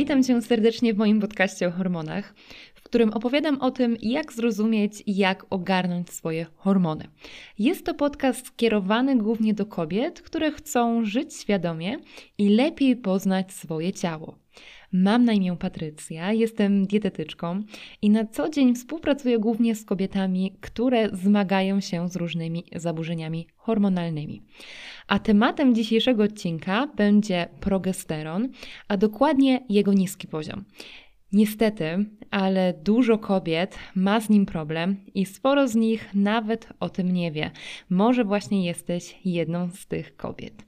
Witam Cię serdecznie w moim podcaście o hormonach, w którym opowiadam o tym, jak zrozumieć i jak ogarnąć swoje hormony. Jest to podcast skierowany głównie do kobiet, które chcą żyć świadomie i lepiej poznać swoje ciało. Mam na imię Patrycja, jestem dietetyczką i na co dzień współpracuję głównie z kobietami, które zmagają się z różnymi zaburzeniami hormonalnymi. A tematem dzisiejszego odcinka będzie progesteron, a dokładnie jego niski poziom. Niestety, ale dużo kobiet ma z nim problem i sporo z nich nawet o tym nie wie. Może właśnie jesteś jedną z tych kobiet.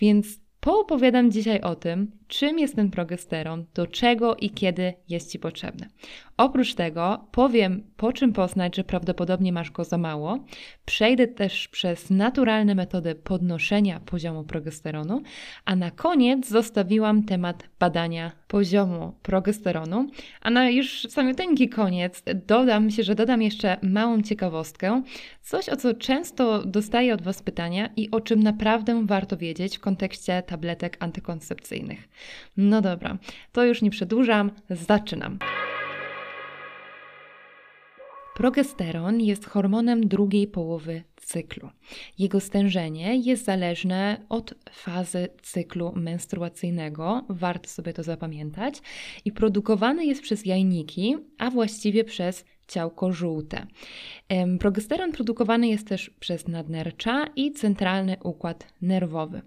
Więc poopowiadam dzisiaj o tym, czym jest ten progesteron, do czego i kiedy jest Ci potrzebny. Oprócz tego powiem, po czym poznać, że prawdopodobnie masz go za mało. Przejdę też przez naturalne metody podnoszenia poziomu progesteronu, a na koniec zostawiłam temat badania poziomu progesteronu. A na już samiuteńki koniec dodam się, że dodam jeszcze małą ciekawostkę, coś o co często dostaję od Was pytania i o czym naprawdę warto wiedzieć w kontekście tabletek antykoncepcyjnych. No dobra, to już nie przedłużam, zaczynam. Progesteron jest hormonem drugiej połowy cyklu. Jego stężenie jest zależne od fazy cyklu menstruacyjnego, warto sobie to zapamiętać, i produkowany jest przez jajniki, a właściwie przez ciałko żółte. Progesteron produkowany jest też przez nadnercza i centralny układ nerwowy.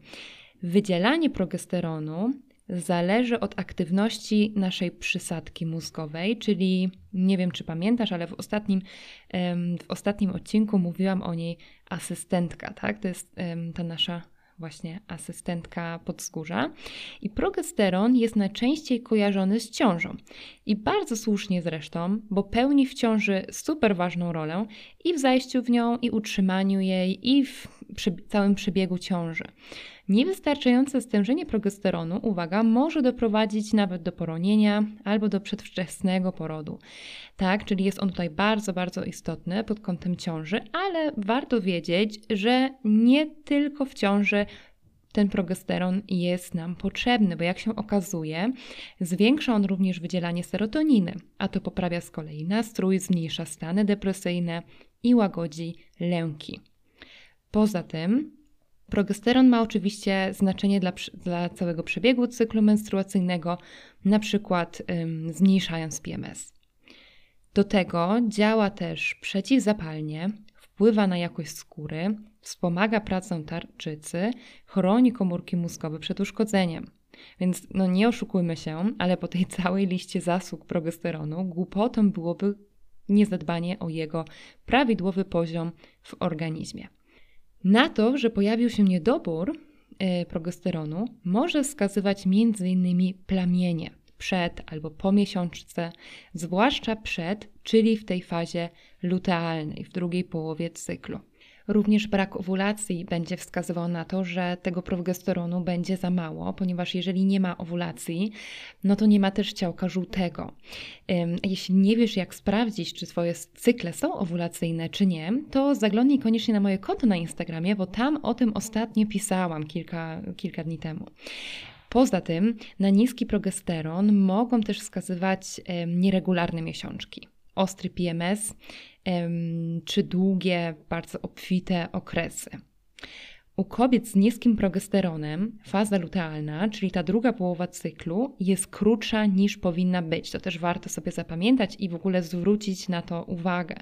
Wydzielanie progesteronu zależy od aktywności naszej przysadki mózgowej, czyli nie wiem, czy pamiętasz, ale w ostatnim, w ostatnim odcinku mówiłam o niej asystentka, tak? To jest ta nasza właśnie asystentka podskórza. I progesteron jest najczęściej kojarzony z ciążą. I bardzo słusznie zresztą, bo pełni w ciąży super ważną rolę i w zajściu w nią, i utrzymaniu jej, i w całym przebiegu ciąży. Niewystarczające stężenie progesteronu, uwaga, może doprowadzić nawet do poronienia albo do przedwczesnego porodu. Tak, czyli jest on tutaj bardzo, bardzo istotny pod kątem ciąży, ale warto wiedzieć, że nie tylko w ciąży ten progesteron jest nam potrzebny, bo jak się okazuje, zwiększa on również wydzielanie serotoniny, a to poprawia z kolei nastrój, zmniejsza stany depresyjne i łagodzi lęki. Poza tym, progesteron ma oczywiście znaczenie dla, dla całego przebiegu cyklu menstruacyjnego, na przykład ym, zmniejszając PMS. Do tego działa też przeciwzapalnie, wpływa na jakość skóry, wspomaga pracę tarczycy, chroni komórki mózgowe przed uszkodzeniem. Więc no nie oszukujmy się, ale po tej całej liście zasług progesteronu głupotą byłoby niezadbanie o jego prawidłowy poziom w organizmie. Na to, że pojawił się niedobór e, progesteronu, może wskazywać m.in. plamienie przed albo po miesiączce, zwłaszcza przed, czyli w tej fazie lutealnej, w drugiej połowie cyklu. Również brak owulacji będzie wskazywał na to, że tego progesteronu będzie za mało, ponieważ jeżeli nie ma owulacji, no to nie ma też ciałka żółtego. Jeśli nie wiesz, jak sprawdzić, czy Twoje cykle są owulacyjne, czy nie, to zaglądnij koniecznie na moje konto na Instagramie, bo tam o tym ostatnio pisałam kilka, kilka dni temu. Poza tym na niski progesteron mogą też wskazywać nieregularne miesiączki, ostry PMS, czy długie, bardzo obfite okresy. U kobiet z niskim progesteronem faza lutealna, czyli ta druga połowa cyklu, jest krótsza niż powinna być. To też warto sobie zapamiętać i w ogóle zwrócić na to uwagę.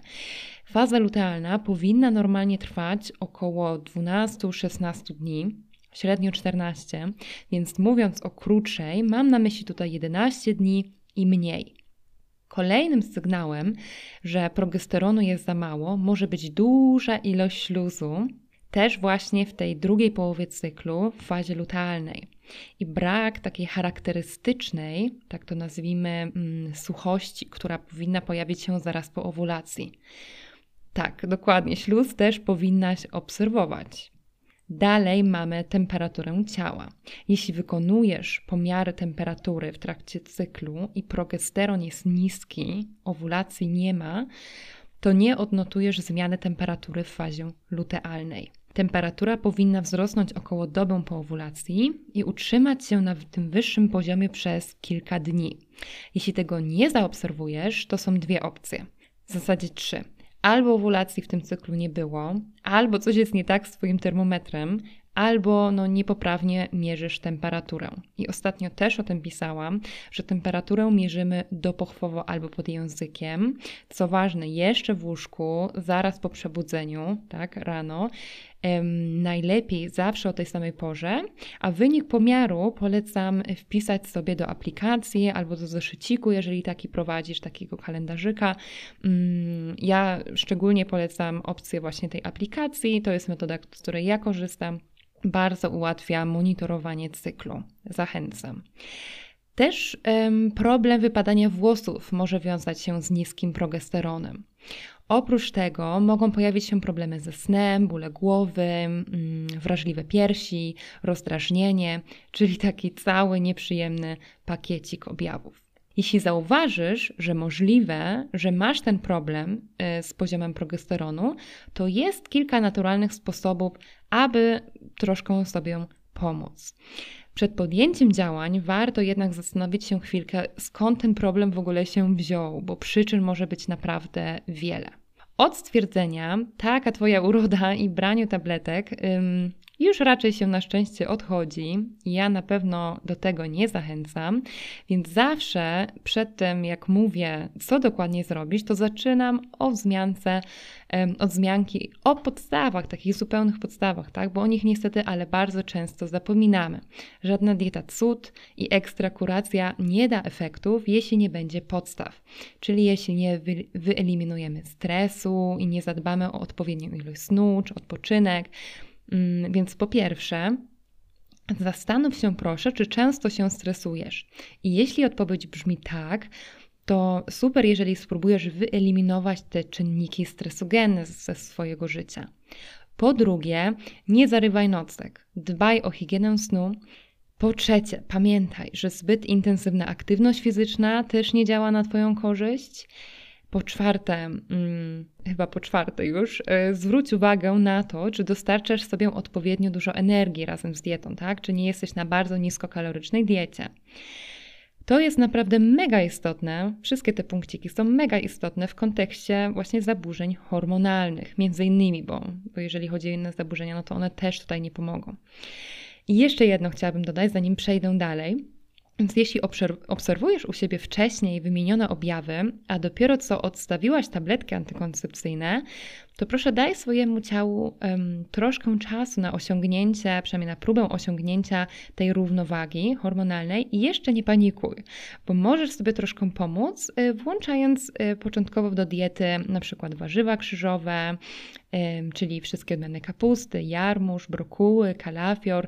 Faza lutealna powinna normalnie trwać około 12-16 dni, średnio 14, więc mówiąc o krótszej, mam na myśli tutaj 11 dni i mniej. Kolejnym sygnałem, że progesteronu jest za mało, może być duża ilość śluzu, też właśnie w tej drugiej połowie cyklu, w fazie lutealnej. I brak takiej charakterystycznej, tak to nazwijmy, mm, suchości, która powinna pojawić się zaraz po owulacji. Tak, dokładnie, śluz też powinnaś obserwować. Dalej mamy temperaturę ciała. Jeśli wykonujesz pomiary temperatury w trakcie cyklu i progesteron jest niski, owulacji nie ma, to nie odnotujesz zmiany temperatury w fazie lutealnej. Temperatura powinna wzrosnąć około dobę po owulacji i utrzymać się na tym wyższym poziomie przez kilka dni. Jeśli tego nie zaobserwujesz, to są dwie opcje. W zasadzie trzy. Albo owulacji w tym cyklu nie było, albo coś jest nie tak z Twoim termometrem, albo no, niepoprawnie mierzysz temperaturę. I ostatnio też o tym pisałam, że temperaturę mierzymy dopochwowo albo pod językiem. Co ważne, jeszcze w łóżku, zaraz po przebudzeniu, tak, rano, najlepiej zawsze o tej samej porze, a wynik pomiaru polecam wpisać sobie do aplikacji albo do zeszyciku, jeżeli taki prowadzisz, takiego kalendarzyka. Mm, ja szczególnie polecam opcję właśnie tej aplikacji. To jest metoda, z której ja korzystam bardzo ułatwia monitorowanie cyklu. Zachęcam. Też problem wypadania włosów może wiązać się z niskim progesteronem. Oprócz tego mogą pojawić się problemy ze snem, bóle głowy, mm, wrażliwe piersi, rozdrażnienie, czyli taki cały nieprzyjemny pakiecik objawów. Jeśli zauważysz, że możliwe, że masz ten problem y, z poziomem progesteronu, to jest kilka naturalnych sposobów, aby troszkę sobie pomóc. Przed podjęciem działań warto jednak zastanowić się chwilkę, skąd ten problem w ogóle się wziął, bo przyczyn może być naprawdę wiele. Od stwierdzenia, taka Twoja uroda i braniu tabletek, ym, już raczej się na szczęście odchodzi. Ja na pewno do tego nie zachęcam, więc zawsze przed tym, jak mówię, co dokładnie zrobić, to zaczynam o wzmiance, od wzmianki o podstawach, takich zupełnych podstawach, tak? bo o nich niestety, ale bardzo często zapominamy. Żadna dieta cud i ekstra kuracja nie da efektów, jeśli nie będzie podstaw. Czyli jeśli nie wyeliminujemy stresu i nie zadbamy o odpowiednią ilość snu czy odpoczynek, więc po pierwsze, zastanów się proszę, czy często się stresujesz. I jeśli odpowiedź brzmi tak, to super, jeżeli spróbujesz wyeliminować te czynniki stresogenne ze swojego życia. Po drugie, nie zarywaj nocek. Dbaj o higienę snu. Po trzecie, pamiętaj, że zbyt intensywna aktywność fizyczna też nie działa na Twoją korzyść. Po czwarte, hmm, chyba po czwarte już, yy, zwróć uwagę na to, czy dostarczasz sobie odpowiednio dużo energii razem z dietą, tak? Czy nie jesteś na bardzo niskokalorycznej diecie. To jest naprawdę mega istotne. Wszystkie te punkciki są mega istotne w kontekście właśnie zaburzeń hormonalnych, między innymi, bo, bo jeżeli chodzi o inne zaburzenia, no to one też tutaj nie pomogą. I jeszcze jedno chciałabym dodać, zanim przejdę dalej więc jeśli obserwujesz u siebie wcześniej wymienione objawy, a dopiero co odstawiłaś tabletki antykoncepcyjne, to proszę daj swojemu ciału um, troszkę czasu na osiągnięcie, przynajmniej na próbę osiągnięcia tej równowagi hormonalnej i jeszcze nie panikuj, bo możesz sobie troszkę pomóc, y, włączając y, początkowo do diety na przykład warzywa krzyżowe, czyli wszystkie odmiany kapusty, jarmuż, brokuły, kalafior.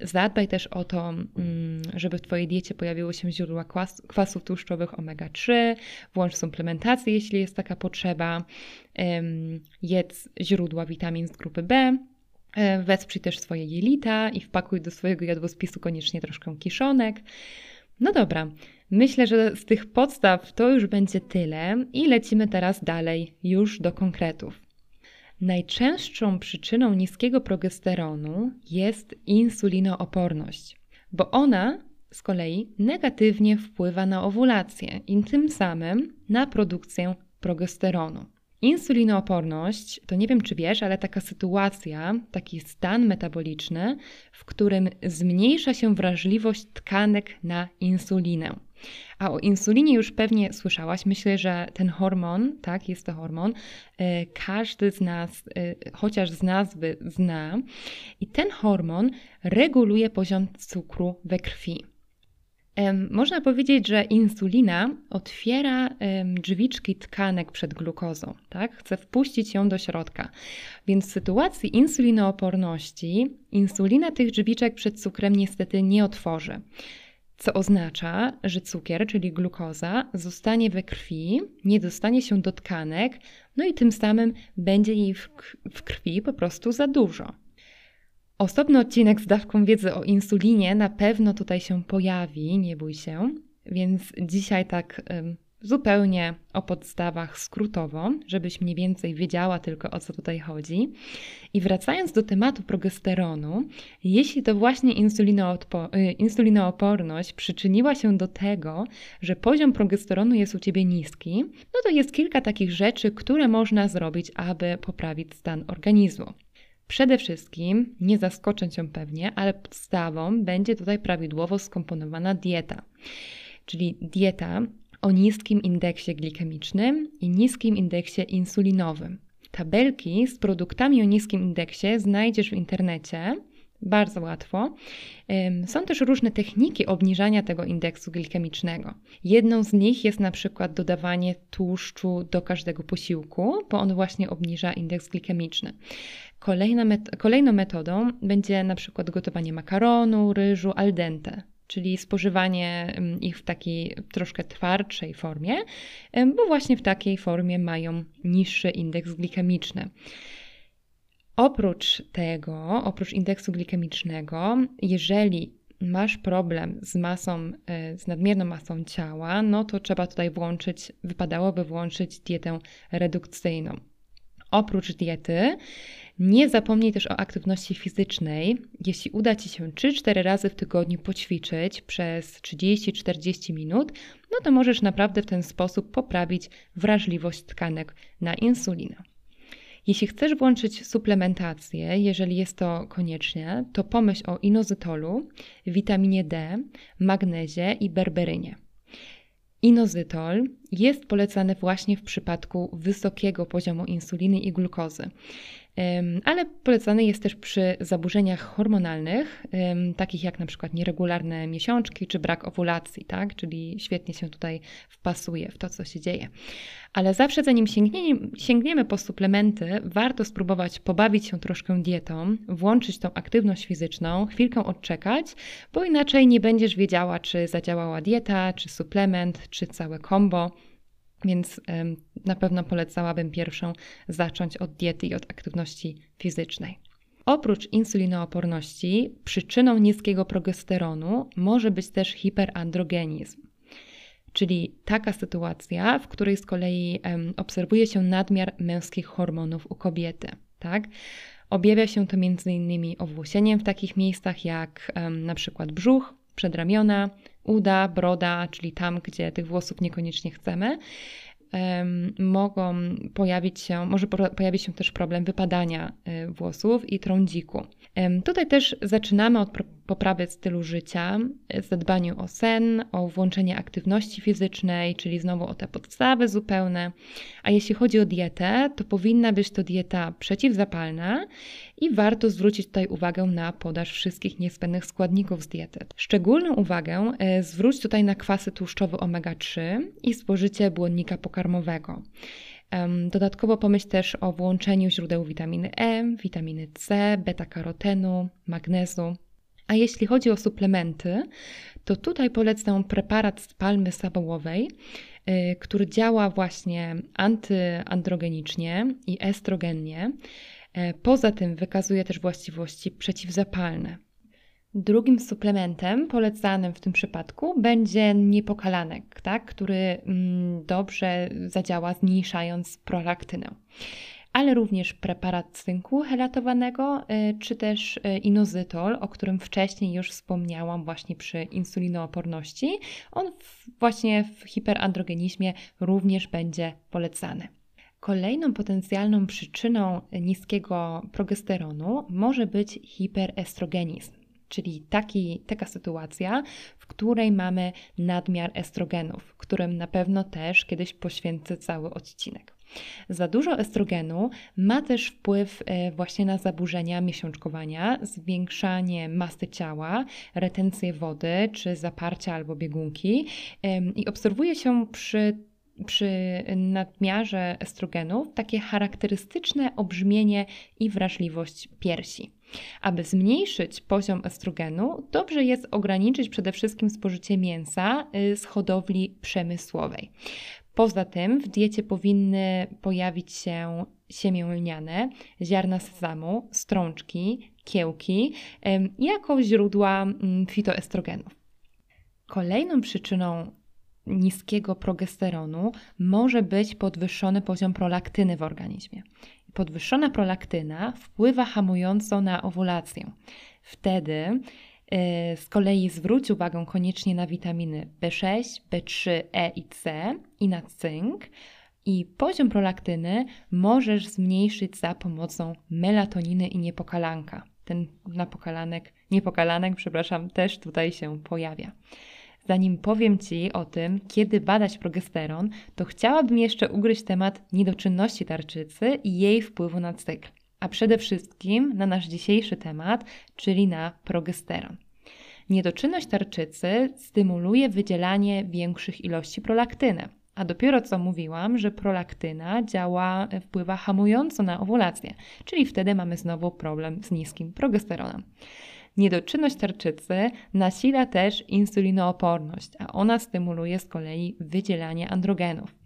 Zadbaj też o to, mm, żeby w Twojej diecie pojawiły się źródła kwasów tłuszczowych omega-3, włącz suplementację, jeśli jest taka potrzeba, jedz źródła witamin z grupy B, wesprzyj też swoje jelita i wpakuj do swojego jadłospisu koniecznie troszkę kiszonek. No dobra, myślę, że z tych podstaw to już będzie tyle i lecimy teraz dalej już do konkretów. Najczęstszą przyczyną niskiego progesteronu jest insulinooporność, bo ona z kolei negatywnie wpływa na owulację i tym samym na produkcję progesteronu. Insulinooporność to nie wiem, czy wiesz, ale taka sytuacja, taki stan metaboliczny, w którym zmniejsza się wrażliwość tkanek na insulinę. A o insulinie już pewnie słyszałaś. Myślę, że ten hormon, tak, jest to hormon, e, każdy z nas, e, chociaż z nazwy zna, i ten hormon reguluje poziom cukru we krwi. Można powiedzieć, że insulina otwiera drzwiczki tkanek przed glukozą, tak? Chce wpuścić ją do środka. Więc w sytuacji insulinooporności insulina tych drzwiczek przed cukrem niestety nie otworzy. Co oznacza, że cukier, czyli glukoza, zostanie we krwi, nie dostanie się do tkanek, no i tym samym będzie jej w krwi po prostu za dużo. Osobny odcinek z dawką wiedzy o insulinie na pewno tutaj się pojawi, nie bój się. Więc dzisiaj tak zupełnie o podstawach skrótowo, żebyś mniej więcej wiedziała tylko o co tutaj chodzi. I wracając do tematu progesteronu, jeśli to właśnie y, insulinooporność przyczyniła się do tego, że poziom progesteronu jest u ciebie niski, no to jest kilka takich rzeczy, które można zrobić, aby poprawić stan organizmu. Przede wszystkim, nie zaskoczę Cię pewnie, ale podstawą będzie tutaj prawidłowo skomponowana dieta. Czyli dieta o niskim indeksie glikemicznym i niskim indeksie insulinowym. Tabelki z produktami o niskim indeksie znajdziesz w internecie bardzo łatwo. Są też różne techniki obniżania tego indeksu glikemicznego. Jedną z nich jest na przykład dodawanie tłuszczu do każdego posiłku, bo on właśnie obniża indeks glikemiczny. Met kolejną metodą będzie na przykład gotowanie makaronu, ryżu al dente czyli spożywanie ich w takiej troszkę twardszej formie, bo właśnie w takiej formie mają niższy indeks glikemiczny. Oprócz tego, oprócz indeksu glikemicznego, jeżeli masz problem z masą, e, z nadmierną masą ciała, no to trzeba tutaj włączyć, wypadałoby włączyć dietę redukcyjną. Oprócz diety, nie zapomnij też o aktywności fizycznej. Jeśli uda Ci się 3-4 razy w tygodniu poćwiczyć przez 30-40 minut, no to możesz naprawdę w ten sposób poprawić wrażliwość tkanek na insulinę. Jeśli chcesz włączyć suplementację, jeżeli jest to konieczne, to pomyśl o inozytolu, witaminie D, magnezie i berberynie. Inozytol jest polecany właśnie w przypadku wysokiego poziomu insuliny i glukozy ale polecany jest też przy zaburzeniach hormonalnych, takich jak na przykład nieregularne miesiączki czy brak owulacji, tak? czyli świetnie się tutaj wpasuje w to, co się dzieje. Ale zawsze zanim sięgniemy, po suplementy, warto spróbować pobawić się troszkę dietą, włączyć tą aktywność fizyczną, chwilkę odczekać, bo inaczej nie będziesz wiedziała, czy zadziałała dieta, czy suplement, czy całe kombo. Więc na pewno polecałabym pierwszą zacząć od diety i od aktywności fizycznej. Oprócz insulinooporności, przyczyną niskiego progesteronu może być też hiperandrogenizm, czyli taka sytuacja, w której z kolei obserwuje się nadmiar męskich hormonów u kobiety. Tak? Objawia się to m.in. owłosieniem w takich miejscach jak um, na przykład brzuch, przedramiona, uda, broda, czyli tam, gdzie tych włosów niekoniecznie chcemy, mogą pojawić się, może pojawić się też problem wypadania y, włosów i trądziku. Tutaj też zaczynamy od poprawy stylu życia, zadbaniu o sen, o włączenie aktywności fizycznej, czyli znowu o te podstawy zupełne. A jeśli chodzi o dietę, to powinna być to dieta przeciwzapalna i warto zwrócić tutaj uwagę na podaż wszystkich niezbędnych składników z diety. Szczególną uwagę e, zwróć tutaj na kwasy tłuszczowe omega-3 i spożycie błonnika pokarmowego. Dodatkowo pomyśl też o włączeniu źródeł witaminy E, witaminy C, beta-karotenu, magnezu. A jeśli chodzi o suplementy, to tutaj polecam preparat z palmy sabołowej, y, który działa właśnie antyandrogenicznie i estrogennie. E, poza tym wykazuje też właściwości przeciwzapalne. Drugim suplementem polecanym w tym przypadku będzie niepokalanek, tak, który mm, dobrze zadziała zmniejszając prolaktynę ale również preparat cynku helatowanego, y, czy też y, inozytol, o którym wcześniej już wspomniałam właśnie przy insulinooporności. On właśnie w hiperandrogenizmie również będzie polecany. Kolejną potencjalną przyczyną niskiego progesteronu może być hiperestrogenizm czyli taki, taka sytuacja, w której mamy nadmiar estrogenów, którym na pewno też kiedyś poświęcę cały odcinek. Za dużo estrogenu ma też wpływ e, właśnie na zaburzenia miesiączkowania, zwiększanie masy ciała, retencję wody czy zaparcia albo biegunki i obserwuje się przy przy nadmiarze estrogenów takie charakterystyczne obrzmienie i wrażliwość piersi. Aby zmniejszyć poziom estrogenu, dobrze jest ograniczyć przede wszystkim spożycie mięsa y, z hodowli przemysłowej. Poza tym w diecie powinny pojawić się siemię lniane, ziarna sezamu, strączki, kiełki jako źródła mm, fitoestrogenów. Kolejną przyczyną niskiego progesteronu może być podwyższony poziom prolaktyny w organizmie. Podwyższona prolaktyna wpływa hamująco na owulację. Wtedy z kolei zwróć uwagę koniecznie na witaminy B6, B3, E i C i na cynk. I poziom prolaktyny możesz zmniejszyć za pomocą melatoniny i niepokalanka. Ten napokalanek, niepokalanek, przepraszam, też tutaj się pojawia. Zanim powiem Ci o tym, kiedy badać progesteron, to chciałabym jeszcze ugryźć temat niedoczynności tarczycy i jej wpływu na cykl, a przede wszystkim na nasz dzisiejszy temat, czyli na progesteron. Niedoczynność tarczycy stymuluje wydzielanie większych ilości prolaktyny. A dopiero co mówiłam, że prolaktyna działa, wpływa hamująco na owulację, czyli wtedy mamy znowu problem z niskim progesteronem. Niedoczynność tarczycy nasila też insulinooporność, a ona stymuluje z kolei wydzielanie androgenów.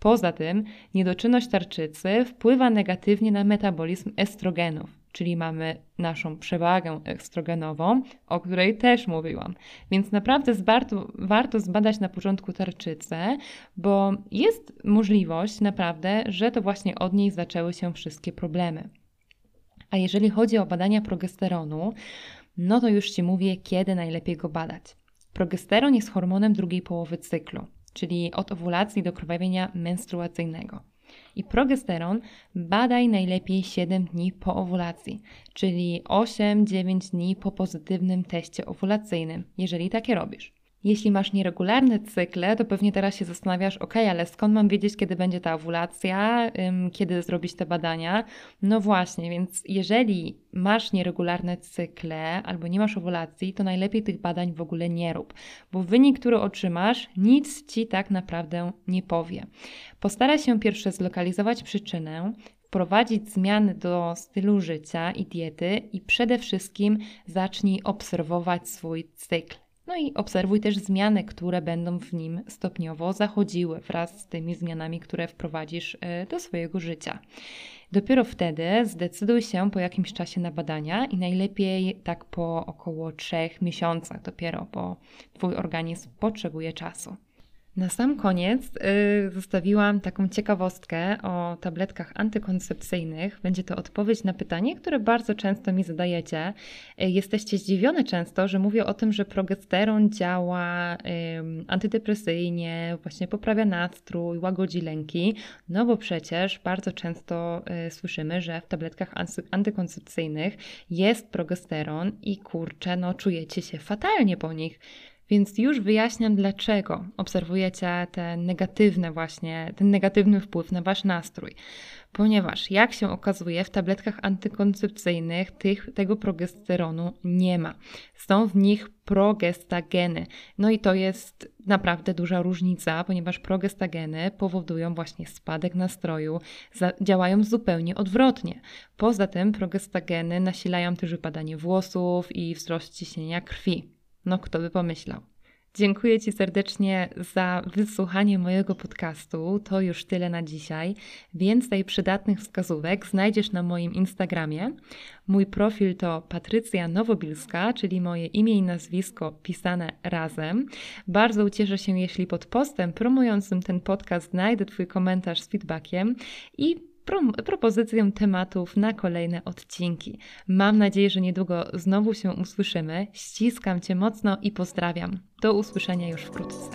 Poza tym, niedoczynność tarczycy wpływa negatywnie na metabolizm estrogenów, czyli mamy naszą przewagę estrogenową, o której też mówiłam. Więc naprawdę warto, warto zbadać na początku tarczycę, bo jest możliwość naprawdę, że to właśnie od niej zaczęły się wszystkie problemy. A jeżeli chodzi o badania progesteronu, no to już Ci mówię, kiedy najlepiej go badać. Progesteron jest hormonem drugiej połowy cyklu, czyli od owulacji do krwawienia menstruacyjnego. I progesteron badaj najlepiej 7 dni po owulacji, czyli 8-9 dni po pozytywnym teście owulacyjnym, jeżeli takie robisz. Jeśli masz nieregularne cykle, to pewnie teraz się zastanawiasz, ok, ale skąd mam wiedzieć, kiedy będzie ta owulacja, kiedy zrobić te badania? No właśnie, więc jeżeli masz nieregularne cykle albo nie masz owulacji, to najlepiej tych badań w ogóle nie rób, bo wynik, który otrzymasz, nic ci tak naprawdę nie powie. Postaraj się pierwsze zlokalizować przyczynę, wprowadzić zmiany do stylu życia i diety i przede wszystkim zacznij obserwować swój cykl. No i obserwuj też zmiany, które będą w nim stopniowo zachodziły wraz z tymi zmianami, które wprowadzisz e, do swojego życia. Dopiero wtedy zdecyduj się po jakimś czasie na badania i najlepiej tak po około 3 miesiącach dopiero, bo Twój organizm potrzebuje czasu. Na sam koniec yy, zostawiłam taką ciekawostkę o tabletkach antykoncepcyjnych. Będzie to odpowiedź na pytanie, które bardzo często mi zadajecie. Yy, jesteście zdziwione często, że mówię o tym, że progesteron działa yy, antydepresyjnie, właśnie poprawia nastrój, łagodzi lęki, no bo przecież bardzo często y, słyszymy, że w tabletkach antykoncepcyjnych jest progesteron i kurczę, no czujecie się fatalnie po nich. Więc już wyjaśniam, dlaczego obserwujecie te negatywne właśnie, ten negatywny wpływ na wasz nastrój. Ponieważ, jak się okazuje, w tabletkach antykoncepcyjnych tych, tego progesteronu nie ma. Są w nich progestageny. No i to jest naprawdę duża różnica, ponieważ progestageny powodują właśnie spadek nastroju, działają zupełnie odwrotnie. Poza tym progestageny nasilają też wypadanie włosów i wzrost ciśnienia krwi. No, kto by pomyślał. Dziękuję Ci serdecznie za wysłuchanie mojego podcastu. To już tyle na dzisiaj. Więcej przydatnych wskazówek znajdziesz na moim Instagramie. Mój profil to Patrycja Nowobilska, czyli moje imię i nazwisko pisane razem. Bardzo ucieszę się, jeśli pod postem promującym ten podcast znajdę Twój komentarz z feedbackiem i propozycję tematów na kolejne odcinki. Mam nadzieję, że niedługo znowu się usłyszymy. Ściskam Cię mocno i pozdrawiam. Do usłyszenia już wkrótce.